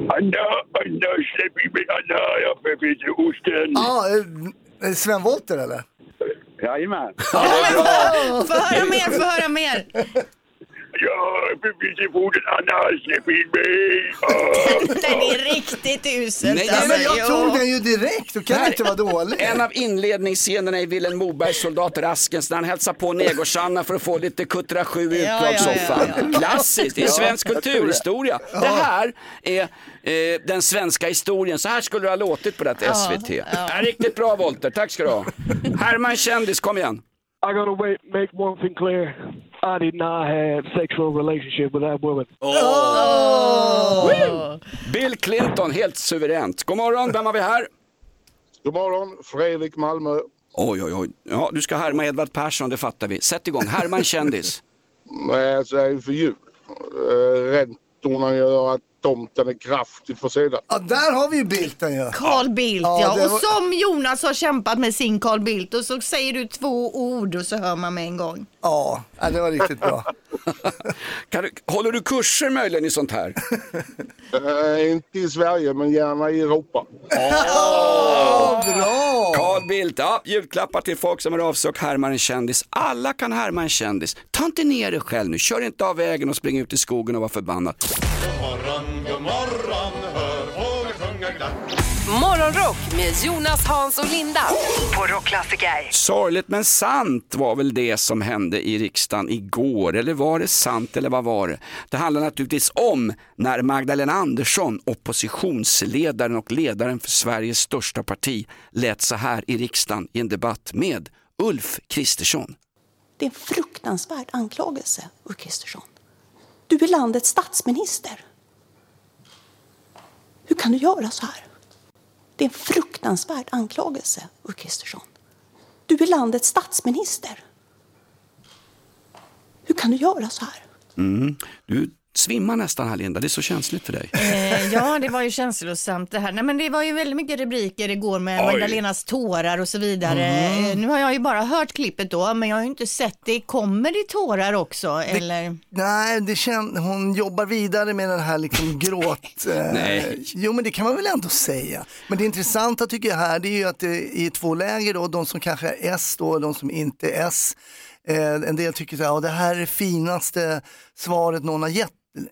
Anna, Anna, släpp in mig Anna, jag behöver osten. Ja, eh, Sven Wollter eller? Jajamän. Få höra mer, få höra mer. Jag behöver foten Anna, släpp in mig. Den är riktigt uselt. Nej, alltså. men jag Jo. Tog den ju direkt, du kan inte vara dålig. En av inledningsscenerna i Vilhelm Mobergs Soldat Raskens när han hälsar på Negersanna för att få lite Kuttra 7 i Ja, ja, utdragssoffan. ja, ja. Klassiskt, det är Ja, svensk kulturhistoria. det. Det Ja. här är eh, den svenska historien. Så här skulle det ha låtit på det Ja, SVT. ja. Ja, riktigt bra Volter, tack ska du ha. Herman Kändis, kom igen. I gotta wait, make one thing clear. I did not have sexual relationship with that woman. Woo! Bill Clinton, helt suveränt. God morgon, vem har vi här? God morgon, Fredrik Malmö. Oj, oj, oj. Ja, du ska härma Edvard Persson, det fattar vi. Sätt igång. Herman Kändis. Nej, alltså det är för jul. Uh, räntorna gör att tomten är kraftigt försenad. Ja, där har vi ju Bildten ju. Carl Bildt Ja, ja, och var- som Jonas har kämpat med sin Carl Bildt och så säger du två ord och så hör man med en gång. Ja, ja, det var riktigt bra. Kan du, håller du kurser möjligen i sånt här? Eh, inte i Sverige, men gärna i Europa. bra! Carl Bildt, ja, julklappar till folk som är av sig och härmar en kändis. Alla kan härma en kändis. Ta inte ner dig själv nu, kör inte av vägen och spring ut i skogen och var förbannad. Morgon, god morgon, hör fåglar sjunga glatt. Morgonrock med Jonas, Hans och Linda på Rockklassiker. Sorgligt men sant var väl det som hände i riksdagen igår. Eller var det sant eller vad var det? Det handlar naturligtvis om när Magdalena Andersson, oppositionsledaren och ledaren för Sveriges största parti, lät så här i riksdagen i en debatt med Ulf Kristersson. Det är en fruktansvärd anklagelse, Ulf Kristersson. Du är landets statsminister. Hur kan du göra så här? Det är en fruktansvärd anklagelse, Ulf Kristersson. Du är landets statsminister. Hur kan du göra så här? Mm. Du svimmar nästan här Linda, det är så känsligt för dig. Eh, ja, det var ju känslosamt det här. Nej, men det var ju väldigt mycket rubriker igår med Oj. Magdalenas tårar och så vidare. Mm. Eh, nu har jag ju bara hört klippet då, men jag har ju inte sett det. Kommer det tårar också? Eller? Nej, det kän- hon jobbar vidare med den här liksom gråt... Eh, Nej. Jo, men det kan man väl ändå säga. Men det intressanta tycker jag här, det är ju att det är två läger då, de som kanske är S då, och de som inte är S. Eh, en del tycker här, ja, det här är det finaste svaret någon har gett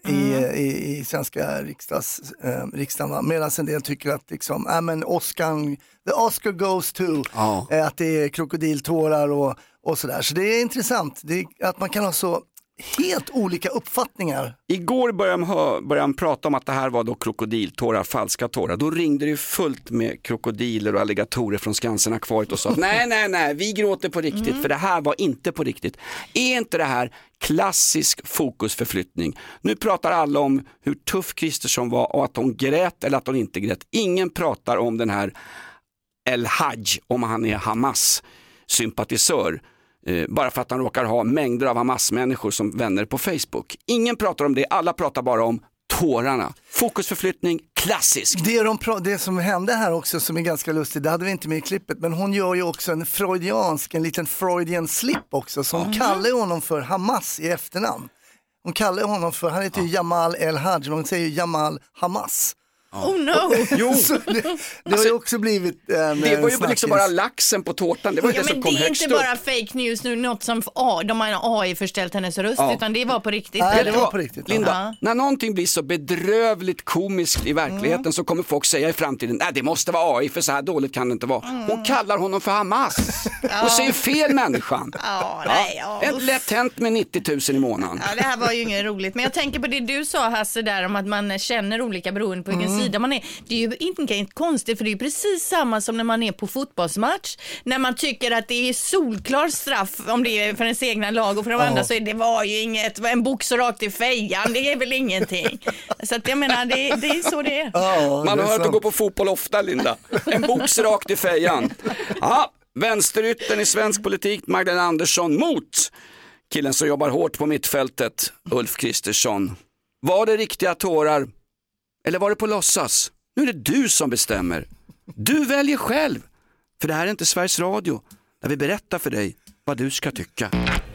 i, i, i svenska riksdags, eh, riksdagen. Medan en del tycker att liksom, äh, men Oscar, the Oscar goes to, Ja. eh, att det är krokodiltårar och, och sådär. Så det är intressant, det är, att man kan ha så helt olika uppfattningar. Igår började han, började han prata om att det här var då krokodiltårar, falska tårar. Då ringde det fullt med krokodiler och alligatorer från Skansen-akvariet och sa nej, nej, nej, vi gråter på riktigt för det här var inte på riktigt. Är inte det här klassisk fokusförflyttning? Nu pratar alla om hur tuff Kristersson var och att hon grät eller att hon inte grät. Ingen pratar om den här El Haj, om han är Hamas sympatisör. Eh, bara för att han råkar ha mängder av Hamas-människor som vänner på Facebook. Ingen pratar om det, alla pratar bara om tårarna. Fokusförflyttning, klassisk. Det, de, det som hände här också som är ganska lustigt, det hade vi inte med i klippet, men hon gör ju också en freudiansk, en liten freudian slip också, så hon kallar ju honom för Hamas i efternamn. Hon kallar honom för, han heter ju Jamal El Haj, men hon säger ju Jamal Hamas. Oh no! Jo. Det, det har ju också blivit en Det var ju snackis. liksom bara laxen på tårtan, det var ju Ja, det som kom det är högst inte upp. bara fake news nu, något som A, de har AI förställt hennes röst, Ja. utan det var på riktigt. Nej, det var på riktigt. ja. Linda, när någonting blir så bedrövligt komiskt i verkligheten så kommer folk säga i framtiden, nej det måste vara AI för så här dåligt kan det inte vara. Hon kallar honom för Hamas. och ser fel människan. Ja, nej, ja, En lätt hänt med 90 000 i månaden. Ja, det här var ju inget roligt, men jag tänker på det du sa Hasse där om att man känner olika beroende på vilken Mm. Sida man är. Det är ju inte konstigt för det är ju precis samma som när man är på fotbollsmatch. När man tycker att det är solklar straff om det är för ens egna lag och för de Ja. andra så är det var ju inget, en box rakt i fejan, det är väl ingenting. Så att jag menar, det, det är så det är. Man har hört att gå på fotboll ofta Linda. En box rakt i fejan. Ja, vänsteryttern i svensk politik, Magdalena Andersson mot killen som jobbar hårt på mittfältet, Ulf Kristersson. Var det riktiga tårar eller var det på låtsas? Nu är det du som bestämmer. Du väljer själv. För det här är inte Sveriges Radio där vi berättar för dig vad du ska tycka.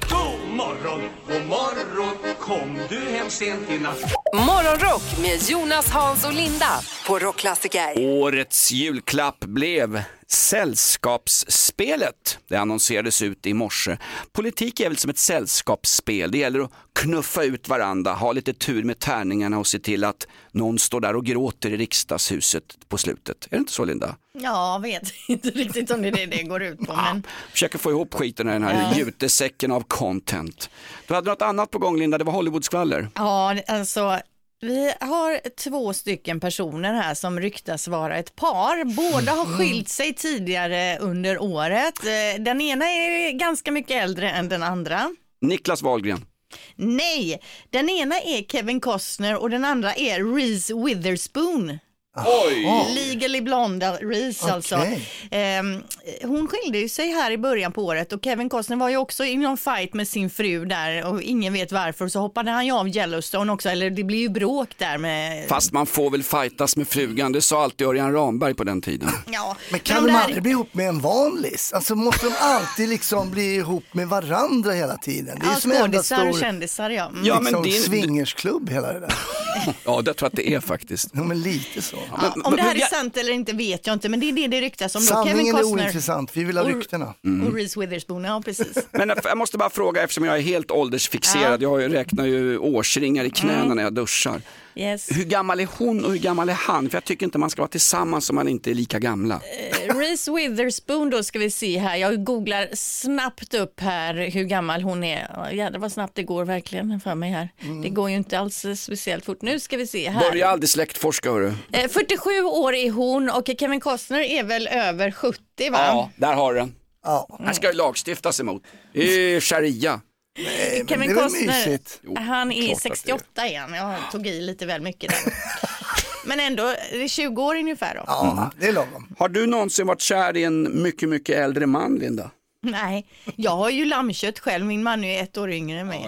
God morgon, god morgon Kom du hem sent i natt Morgonrock med Jonas, Hans och Linda på Rockklassiker. Årets julklapp blev Sällskapsspelet. Det annonserades ut i morse. Politik är väl som ett sällskapsspel. Det gäller att knuffa ut varandra, ha lite tur med tärningarna och se till att någon står där och gråter i riksdagshuset på slutet. Är det inte så Linda? Ja, vet inte riktigt om det är det det går ut på. Men... Försöker få ihop skiten i den här Ja. jutesäcken av content. Du hade något annat på gång Linda, det var Hollywoodskvaller. Ja, alltså vi har två stycken personer här som ryktas vara ett par. Båda har skilt sig tidigare under året. Eh, Den ena är ganska mycket äldre än den andra. Niklas Wahlgren. Nej, den ena är Kevin Costner och den andra är Reese Witherspoon. Oj! Legally Blonde Reese alltså. Okej. Ehm, hon skilde ju sig här i början på året och Kevin Costner var ju också i någon fight med sin fru där och ingen vet varför så hoppade han ju av Yellowstone också eller det blir ju bråk där med Fast man får väl fightas med frugan, det sa alltid Örjan Ramberg på den tiden. Ja, Men kan de de där- aldrig bli ihop med en vanlis? Alltså måste de alltid liksom bli ihop med varandra hela tiden? Det är Ja, som en enda skådisar och stor kändisar ja. Mm. Ja, men liksom, din- swingersklubb hela det där. Ja, det tror jag att det är faktiskt. Ja, men lite så. Ja, om det här är sant eller inte vet jag inte men det är det det ryktas om. då. Kevin Sanningen är Costner ointressant, vi vill ha och- ryktena. Mm. och Reese Witherspoon, ja precis. Men jag måste bara fråga eftersom jag är helt åldersfixerad, jag räknar ju årsringar i knäna Mm. när jag duschar. Yes. Hur gammal är hon och hur gammal är han? För jag tycker inte man ska vara tillsammans om man inte är lika gamla. Eh, Reese Witherspoon då ska vi se här. Jag googlar snabbt upp här hur gammal hon är. Jädrar vad snabbt det går verkligen för mig här. Det går ju inte alls eh, speciellt fort. Nu ska vi se här. Börja aldrig släktforska hörru. Eh, 47 år är hon och Kevin Costner är väl över 70 va? Ja, där har du den. Ja. Här ska det lagstiftas emot. Det är sharia. Kevin väl Costner. Jo, han är klart att det är. 68 igen. Jag tog i lite väl mycket där. Men ändå, det är 20 år ungefär då. Ja, det är lagom. Har du någonsin varit kär i en mycket, mycket äldre man, Linda? Nej, jag har ju lammkött själv. Min man är ju ett år yngre än mig.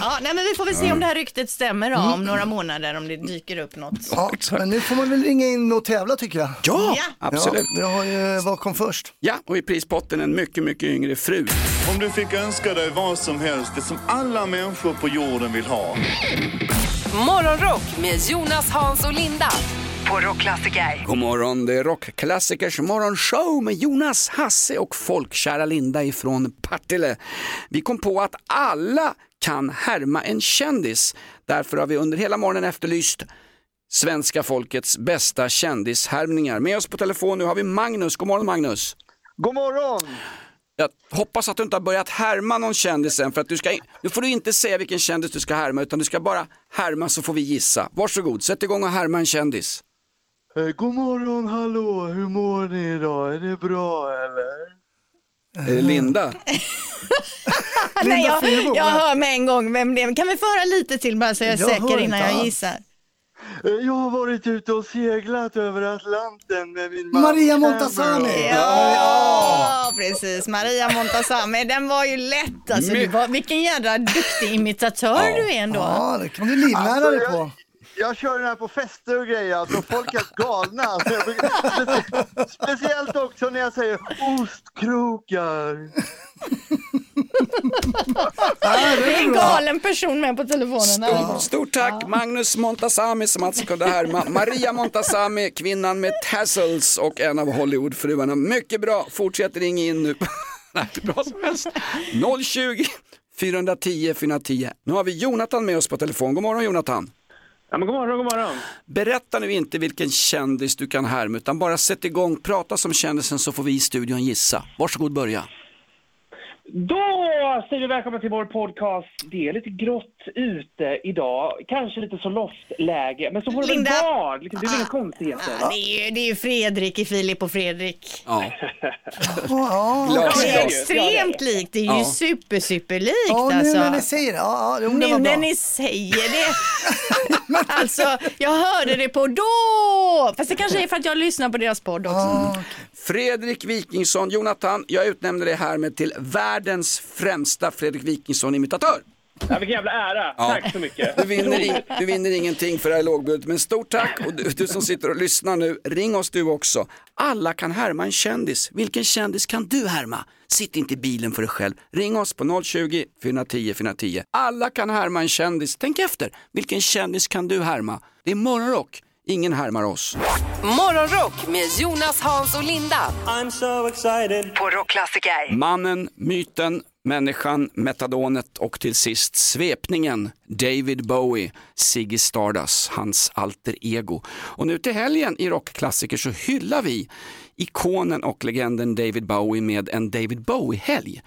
Ja, nej, men vi får väl se om det här ryktet stämmer då, om några månader, om det dyker upp något. Ja, men nu får man väl ringa in och tävla tycker jag. Ja, Ja. absolut. Ja, vi har ju Vad kom först? Ja, och i prispotten en mycket, mycket yngre fru. Om du fick önska dig vad som helst, det som alla människor på jorden vill ha. Morgonrock med Jonas, Hans och Linda på Rockklassiker. God morgon, det är Rockklassikers morgonshow med Jonas, Hasse och folkkära Linda ifrån Partille. Vi kom på att alla kan härma en kändis. Därför har vi under hela morgonen efterlyst svenska folkets bästa kändishärmningar. Med oss på telefon nu har vi Magnus. God morgon Magnus. God morgon! Jag hoppas att du inte har börjat härma någon kändis än, för att du ska, nu får du inte säga vilken kändis du ska härma, utan du ska bara härma så får vi gissa. Varsågod, sätt igång och härma en kändis. Eh, god morgon, hallå, hur mår ni idag? Är det bra eller? Är det Linda? Nej, jag, jag hör med en gång vem det är. Kan vi få höra lite till bara så jag är Jag säker innan jag alls. gissar? Eh, Jag har varit ute och seglat över Atlanten med min man Maria. Montazami! Ja, precis. Maria Montazami. Den var ju lätt. Alltså, du var, vilken jädra duktig imitatör du är ändå. Ja, det kan du livnära Alltså, dig jag- på. Jag kör den här på fester och grejer, alltså folk är galna. Alltså, jag speciellt också när jag säger ostkrokar. Det är en galen person med på telefonen. Stort, stort tack Magnus Montazami som alltså kunde härma Maria Montazami, kvinnan med tassels och en av Hollywoodfruarna. Mycket bra, fortsätt ring in nu. Nej, bra som helst. 020 410 410. Nu har vi Jonathan med oss på telefon. God morgon Jonathan. Ja, men god morgon, god morgon. Berätta nu inte vilken kändis du kan härma utan bara sätt igång, prata som kändisen så får vi i studion gissa. Varsågod börja. Då säger vi välkomna till vår podcast. Det är lite grått ute idag, kanske lite så loftläge, men så får det väl Linda. vara. Liksom, det är inga konstigheter. Ja, det, är ju, det är ju Fredrik i Filip och Fredrik. Ja. Glas, Det är extremt likt, det är ju Ja. super, superlikt Ja, nu alltså. när ni säger det. Ja, det nu när ni säger det. alltså, jag hörde det på då! Fast det kanske är för att jag lyssnar på deras podd också. Fredrik Wikingsson, Jonathan, jag utnämner dig härmed till världens främsta Fredrik Wikingsson-imitatör. Ja, vilken jävla ära. Ja. Tack så mycket. Du vinner, in, du vinner ingenting för det här lågbudet, men stort tack. Och du, du som sitter och lyssnar nu, ring oss du också. Alla kan härma en kändis. Vilken kändis kan du härma? Sitt inte i bilen för dig själv. Ring oss på 020 410 410. Alla kan härma en kändis. Tänk efter, vilken kändis kan du härma? Det är morgonrock. Ingen härmar oss. Morgonrock med Jonas, Hans och Linda. I'm so excited. På Rockklassiker. Mannen, myten, människan, metadonet och till sist svepningen David Bowie, Ziggy Stardust, hans alter ego. Och nu till helgen i rockklassiker så hyllar vi ikonen och legenden David Bowie med en David Bowie-helg.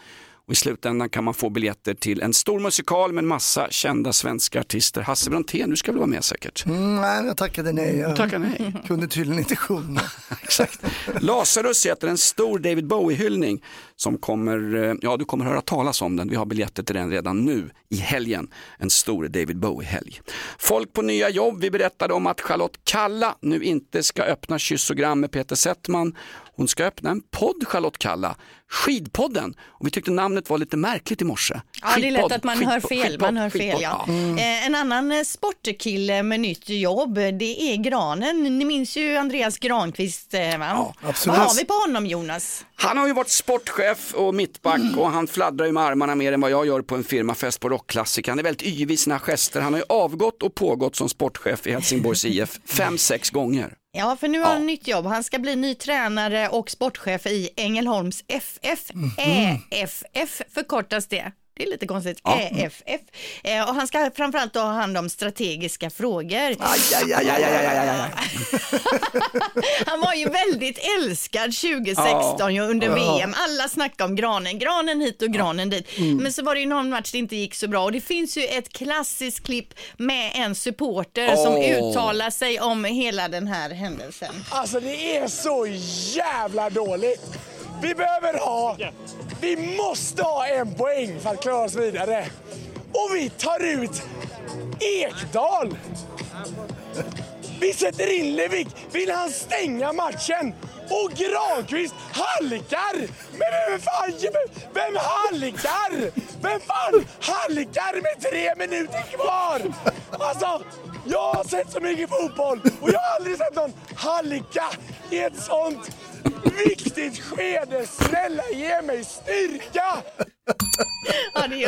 Och I slutändan kan man få biljetter till en stor musikal med en massa kända svenska artister. Hasse Brontén, du ska väl vara med säkert? Mm, nej, jag tackade nej. Jag tackade nej. kunde tydligen inte sjunga. Exakt. Lazarus heter en stor David Bowie-hyllning som kommer, eh, ja du kommer höra talas om den. Vi har biljetter till den redan nu i helgen. En stor David Bowie-helg. Folk på nya jobb, vi berättade om att Charlotte Kalla nu inte ska öppna Kyssogram med Peter Settman. Hon ska öppna en podd, Charlotte Kalla, Skidpodden. Och vi tyckte namnet var lite märkligt i morse. Ja, det är lätt att man hör fel. skidpodd, Man hör fel skidpodd, ja. Mm. Eh, en annan eh, sportkille med nytt jobb, det är Granen. Ni minns ju Andreas Granqvist. Va? absolut. Vad har vi på honom Jonas? Han har ju varit sportchef och mittback och han fladdrar ju med armarna mer än vad jag gör på en firmafest på rockklassiker. Han är väldigt yvig i sina gester. Han har ju avgått och pågått som sportchef i Helsingborgs IF fem, sex gånger. Ja, för nu har han nytt jobb. Han ska bli ny tränare och sportchef i Ängelholms FF. Mhm. EFF förkortas det. Det är lite konstigt. Ja. EFF. Eh, och han ska framförallt ha hand om strategiska frågor. Aj, aj, aj, aj, aj, aj, aj. Han var ju väldigt älskad 2016 ju under Ja. VM. Alla snackade om granen, granen hit och granen dit. Mm. Men så var det ju någon match det inte gick så bra och det finns ju ett klassiskt klipp med en supporter som Åh. uttalar sig om hela den här händelsen. Alltså det är så jävla dåligt. Vi behöver ha, vi måste ha en poäng för att klara oss vidare. Och vi tar ut Ekdal. Vi sätter in Levik. Vill han stänga matchen? Och Granqvist halkar! Men vem fan, vem halkar? Vem fan halkar med tre minuter kvar? Alltså, jag har sett så mycket fotboll och jag har aldrig sett någon halka i ett sånt viktigt skede. Snälla ge mig styrka!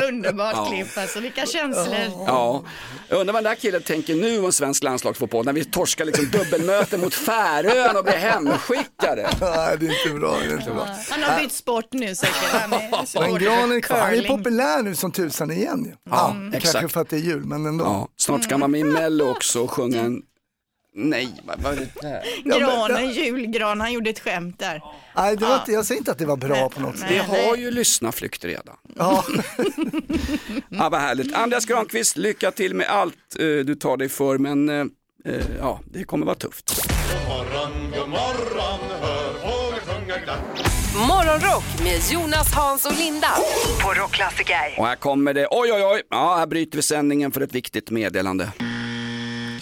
Underbart Ja. klipp alltså. Vilka känslor. Ja, jag undrar vad den där killen tänker nu om svensk landslagsfotboll när vi torskar liksom dubbelmöte mot Färöarna och blir hemskickade. Nej, det är inte bra. Det är inte bra. Han har bytt sport nu säkert. Han är Men Gran är för kvar. Han är populär nu som tusan igen. ju. Ja, Kanske exakt. för att det är jul, men ändå. Ja, snart ska man med i Mello också och sjunga en... Nej, vad är det där? Granen, julgran, han gjorde ett skämt där. Nej, det var inte, jag säger inte att det var bra på något sätt. Vi har ju lyssnarflykt redan. Ja. Ja, vad härligt. Andreas Granqvist, lycka till med allt eh, du tar dig för, men eh, eh, ja, det kommer vara tufft. God morgon, god morgon, hör fåglar sjunga glatt. Morgonrock med Jonas, Hans och Linda. På Rockklassiker. Och här kommer det, oj oj oj, ja, här bryter vi sändningen för ett viktigt meddelande.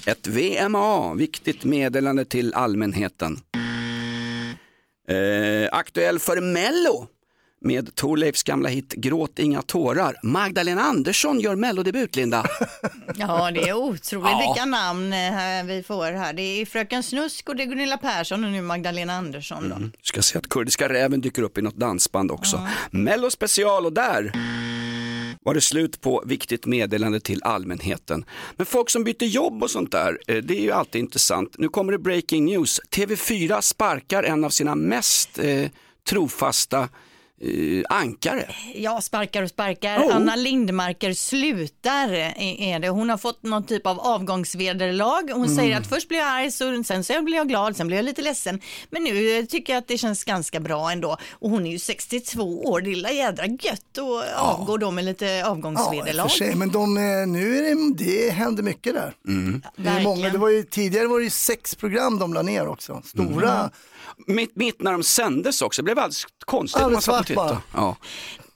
Ett VMA, viktigt meddelande till allmänheten. Eh, aktuell för Mello med Torleifs gamla hit Gråt inga tårar. Magdalena Andersson gör Mellodebut, Linda. Ja, det är otroligt Ja. vilka namn eh, vi får här. Det är Fröken Snusk och det är Gunilla Persson och nu Magdalena Andersson. Då. Du ska se att Kurdiska räven dyker upp i något dansband också. Mello special och där var det slut på viktigt meddelande till allmänheten. Men folk som byter jobb och sånt där, eh, det är ju alltid intressant. Nu kommer det breaking news. TV4 sparkar en av sina mest eh, trofasta eh, ankare. Ja, sparkar och sparkar. Oh. Anna Lindmarker slutar är är det. Hon har fått någon typ av avgångsvederlag. Hon Mm. säger att först blir jag arg, så, sen så blir jag glad, sen blir jag lite ledsen. Men nu eh, tycker jag att det känns ganska bra ändå. Och hon är ju 62 år, det är lilla jädra gött och avgår då med lite Ja, avgångsvederlag. för sig, men de, eh, nu är det, det händer mycket där. Mm. Det är många, det var ju, tidigare var det ju sex program de la ner också. Stora. Mitt, mitt när de sändes också, det blev alldeles konstigt. Alldeles svart bara. Ja.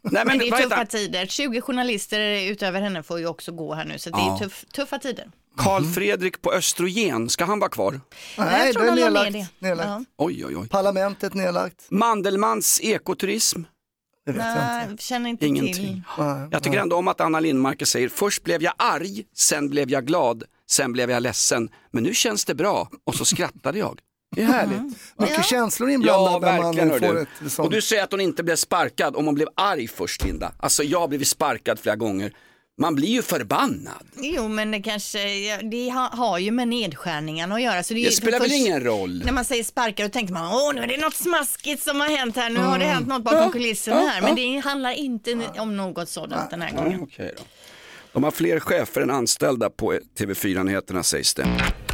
Nej, men, men det är tuffa tider. 20 journalister utöver henne får ju också gå här nu, så det Ja. är tuff, tuffa tider. Karl Fredrik på Östrogen, ska han vara kvar? Nej, jag tror det är nedlagt. det. nedlagt. Ja. Oj, oj, oj. Parlamentet nedlagt. Mandelmans ekoturism? Det vet Nej, känner inte till. Ingenting. Jag tycker ändå om att Anna Lindmarker säger, först blev jag arg, sen blev jag glad, sen blev jag ledsen, men nu känns det bra och så skrattade jag. Det är härligt. Mycket känslor Ja, inblandade när verkligen. man får du. ett sånt. Och du säger att hon inte blev sparkad om hon blev arg först, Linda. Alltså jag har blivit sparkad flera gånger. Man blir ju förbannad. Jo, men det kanske, ja, det ha, har ju med nedskärningarna att göra. Så det, är Det ju- spelar väl ingen roll? När man säger sparkar då tänker man, åh nu är det något smaskigt som har hänt här, nu har det Mm. hänt något bakom Ja, kulisserna ja, här. ja. Men det handlar inte om något sådant den här gången. Ja, okej då. De har fler chefer än anställda på TV4-nyheterna sägs det.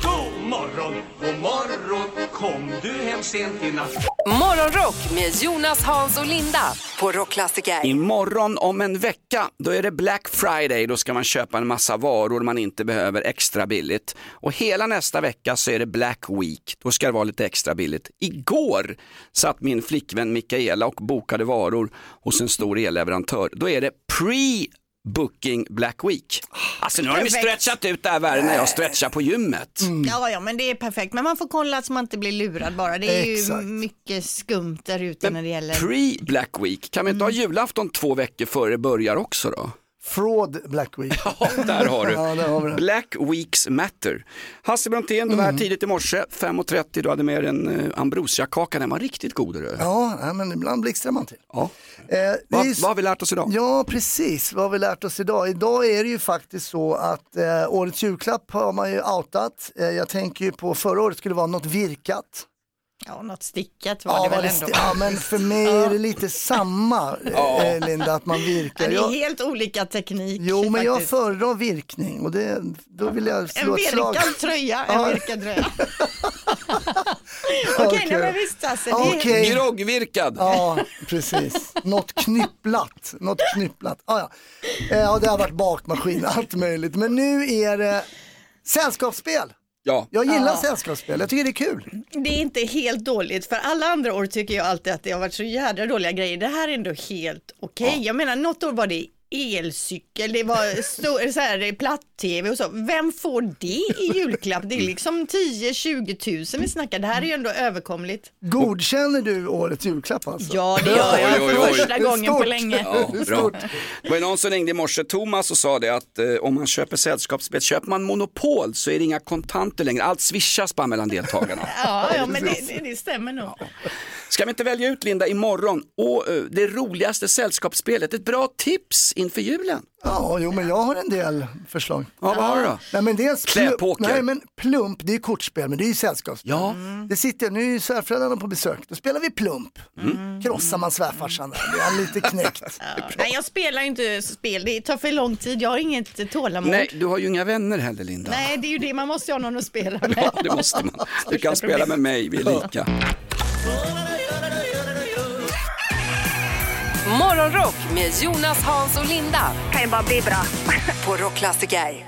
God morgon, god morgon, kom du hem sent i natt? Morgonrock med Jonas, Hans och Linda på Rockklassiker. Imorgon om en vecka, då är det Black Friday. Då ska man köpa en massa varor man inte behöver extra billigt. Och hela nästa vecka så är det Black Week. Då ska det vara lite extra billigt. Igår satt min flickvän Mikaela och bokade varor hos en stor elleverantör. Då är det pre Booking Black Week. Alltså nu har de ju Perfekt. stretchat ut det här värre när jag stretchar på gymmet. Ja, ja, men det är perfekt. Men man får kolla så man inte blir lurad bara. Det är ju Exakt. mycket skumt där ute när det gäller... Pre Black Week, kan vi inte ha julafton två veckor före börjar också då? Fraud Black Week. Ja, där har du. Ja, där har. Black Weeks Matter. Hasse Brontén, du var här tidigt i morse, 5.30, du hade med dig en uh, ambrosiakaka, den var riktigt god. Du. Ja, men ibland blixtrar man till. Ja. Eh, det Vad, är vad har vi lärt oss idag? Ja, precis. Vad har vi lärt oss idag? Idag är det ju faktiskt så att eh, årets julklapp har man ju outat. Eh, jag tänker ju på förra året skulle vara något virkat. Ja, något stickat var Ja, det väl det ändå. sti- ja, men för mig är det lite samma, Ja. eh, Linda, att man virkar. Ja, det är Jag, helt olika teknik. jo, men jag faktiskt. föredrar virkning och det, då vill jag En slå ett slag. virkad tröja, en virkad tröja. Okej, Okej. nej, men visst alltså. Det Okej. Groggvirkad. Ja, precis. Något knypplat. Något knypplat. Ah, ja. Eh, ja, det har varit bakmaskin, allt möjligt. Men nu är det sällskapsspel. Ja. Jag gillar Ja. sällskapsspel, jag tycker det är kul. Det är inte helt dåligt, för alla andra år tycker jag alltid att det har varit så jädra dåliga grejer. Det här är ändå helt okej. Jag menar, något år var det elcykel, det var stor, så här, platt-tv och så. Vem får det i julklapp? Det är liksom 10-20 tusen vi snackar. Det här är ju ändå överkomligt. Godkänner du årets julklapp alltså? Ja, det gör jag Oj, oj, oj. första gången på länge. Ja, bra. Det var någon som ringde i morse, Thomas, och sa det att eh, om man köper sällskapsspel, köper man Monopol så är det inga kontanter längre, allt swishas bara mellan deltagarna. Ja, ja men det, det, det stämmer nog. Ska vi inte välja ut Linda imorgon och eh, det roligaste sällskapsspelet, ett bra tips inför julen? Ja, jo, men jag har en del förslag. Ja, vad har du då? Nej, men dels Kläpoker. Nej, men plump, det är kortspel, men det är ju sällskapsspel. Ja. Det sitter, nu är ju svärföräldrarna på besök, då spelar vi plump. Krossar man svärfarsan blir han lite knäckt. Ja. Nej, jag spelar inte spel. Det tar för lång tid. Jag har inget tålamod. Nej, du har ju inga vänner heller Linda. Nej, det är ju det. Man måste ju ha någon att spela med. Ja, det måste man. Du kan spela med mig, vi är lika. Morgonrock med Jonas, Hans och Linda. Kan ju bara bli bra. På Rockklassiker.